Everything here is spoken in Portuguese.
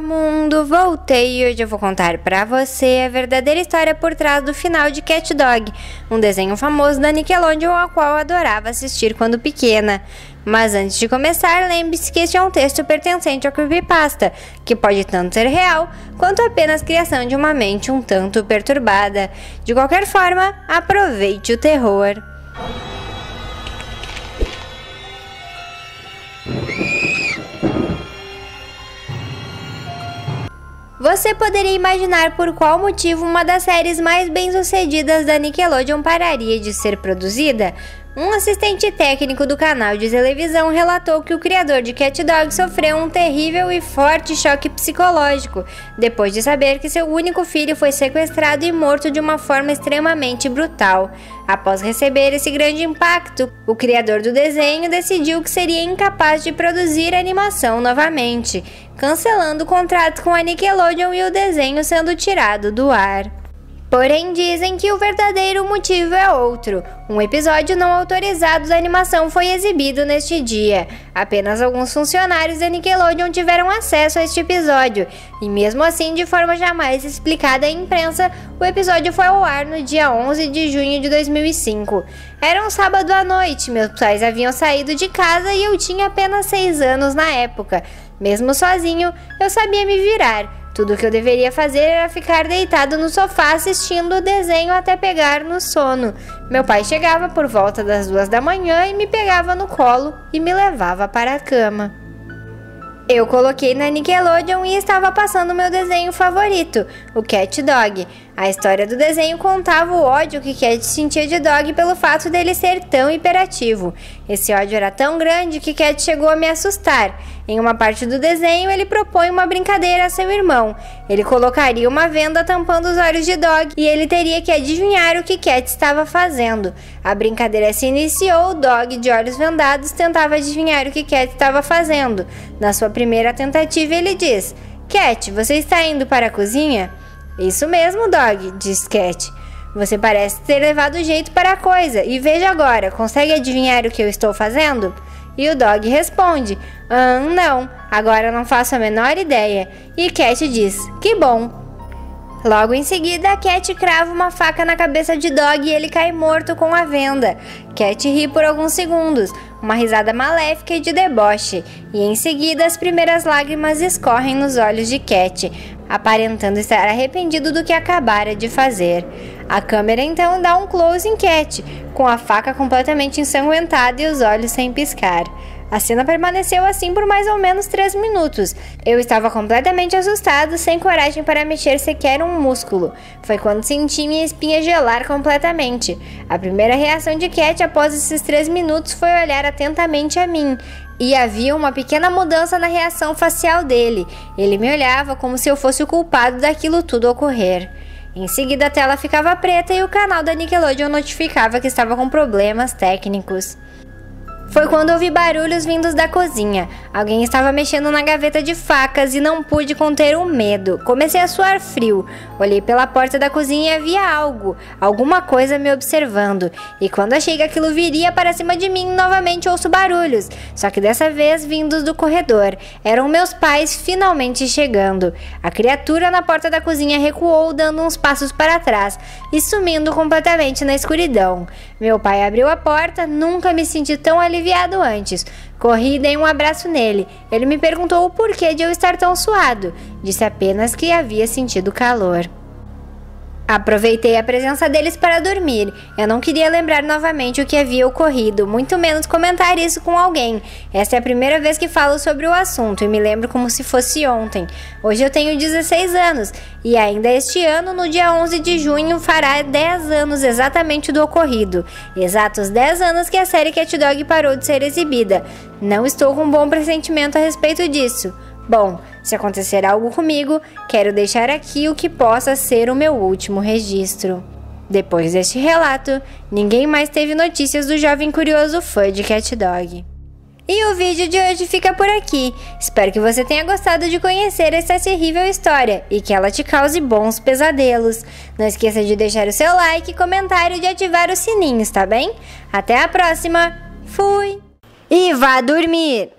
mundo, voltei e hoje eu vou contar pra você a verdadeira história por trás do final de Cat Dog, um desenho famoso da Nickelodeon ao qual eu adorava assistir quando pequena. Mas antes de começar, lembre-se que este é um texto pertencente ao creepypasta, que pode tanto ser real quanto apenas criação de uma mente um tanto perturbada. De qualquer forma, aproveite o terror. Você poderia imaginar por qual motivo uma das séries mais bem-sucedidas da Nickelodeon pararia de ser produzida? Um assistente técnico do canal de televisão relatou que o criador de Cat Dog sofreu um terrível e forte choque psicológico depois de saber que seu único filho foi sequestrado e morto de uma forma extremamente brutal. Após receber esse grande impacto, o criador do desenho decidiu que seria incapaz de produzir animação novamente, cancelando o contrato com a Nickelodeon e o desenho sendo tirado do ar. Porém, dizem que o verdadeiro motivo é outro. Um episódio não autorizado da animação foi exibido neste dia. Apenas alguns funcionários da Nickelodeon tiveram acesso a este episódio, e mesmo assim, de forma jamais explicada à imprensa, o episódio foi ao ar no dia 11 de junho de 2005. Era um sábado à noite, meus pais haviam saído de casa e eu tinha apenas 6 anos na época. Mesmo sozinho, eu sabia me virar. Tudo o que eu deveria fazer era ficar deitado no sofá assistindo o desenho até pegar no sono. Meu pai chegava por volta das duas da manhã e me pegava no colo e me levava para a cama. Eu coloquei na Nickelodeon e estava passando meu desenho favorito, o Cat Dog. A história do desenho contava o ódio que Cat sentia de Dog pelo fato dele ser tão hiperativo. Esse ódio era tão grande que Cat chegou a me assustar. Em uma parte do desenho, ele propõe uma brincadeira a seu irmão. Ele colocaria uma venda tampando os olhos de Dog e ele teria que adivinhar o que Cat estava fazendo. A brincadeira se iniciou, Dog, de olhos vendados, tentava adivinhar o que Cat estava fazendo. Na sua primeira tentativa, ele diz: Cat, você está indo para a cozinha? Isso mesmo, Dog, diz Cat. Você parece ter levado jeito para a coisa. E veja agora, consegue adivinhar o que eu estou fazendo? E o Dog responde: ah, não, agora não faço a menor ideia. E Cat diz: Que bom. Logo em seguida, Cat crava uma faca na cabeça de Dog e ele cai morto com a venda. Cat ri por alguns segundos, uma risada maléfica e de deboche, e em seguida as primeiras lágrimas escorrem nos olhos de Cat, aparentando estar arrependido do que acabara de fazer. A câmera então dá um close em Cat, com a faca completamente ensanguentada e os olhos sem piscar. A cena permaneceu assim por mais ou menos 3 minutos. Eu estava completamente assustado, sem coragem para mexer sequer um músculo. Foi quando senti minha espinha gelar completamente. A primeira reação de Cat após esses 3 minutos foi olhar atentamente a mim. E havia uma pequena mudança na reação facial dele. Ele me olhava como se eu fosse o culpado daquilo tudo ocorrer. Em seguida, a tela ficava preta e o canal da Nickelodeon notificava que estava com problemas técnicos. Foi quando ouvi barulhos vindos da cozinha. Alguém estava mexendo na gaveta de facas e não pude conter o medo. Comecei a suar frio. Olhei pela porta da cozinha e havia algo, alguma coisa me observando. E quando achei que aquilo viria para cima de mim, novamente ouço barulhos, só que dessa vez vindos do corredor. Eram meus pais finalmente chegando. A criatura na porta da cozinha recuou, dando uns passos para trás e sumindo completamente na escuridão. Meu pai abriu a porta, nunca me senti tão aliviado antes. Corri e dei um abraço nele. Ele me perguntou o porquê de eu estar tão suado. Disse apenas que havia sentido calor. Aproveitei a presença deles para dormir. Eu não queria lembrar novamente o que havia ocorrido, muito menos comentar isso com alguém. Esta é a primeira vez que falo sobre o assunto e me lembro como se fosse ontem. Hoje eu tenho 16 anos e ainda este ano, no dia 11 de junho, fará 10 anos exatamente do ocorrido. Exatos 10 anos que a série Cat Dog parou de ser exibida. Não estou com um bom pressentimento a respeito disso. Bom, se acontecer algo comigo, quero deixar aqui o que possa ser o meu último registro. Depois deste relato, ninguém mais teve notícias do jovem curioso fã de Cat Dog. E o vídeo de hoje fica por aqui. Espero que você tenha gostado de conhecer essa terrível história e que ela te cause bons pesadelos. Não esqueça de deixar o seu like, comentário e de ativar os sininhos, tá bem? Até a próxima. Fui! E vá dormir!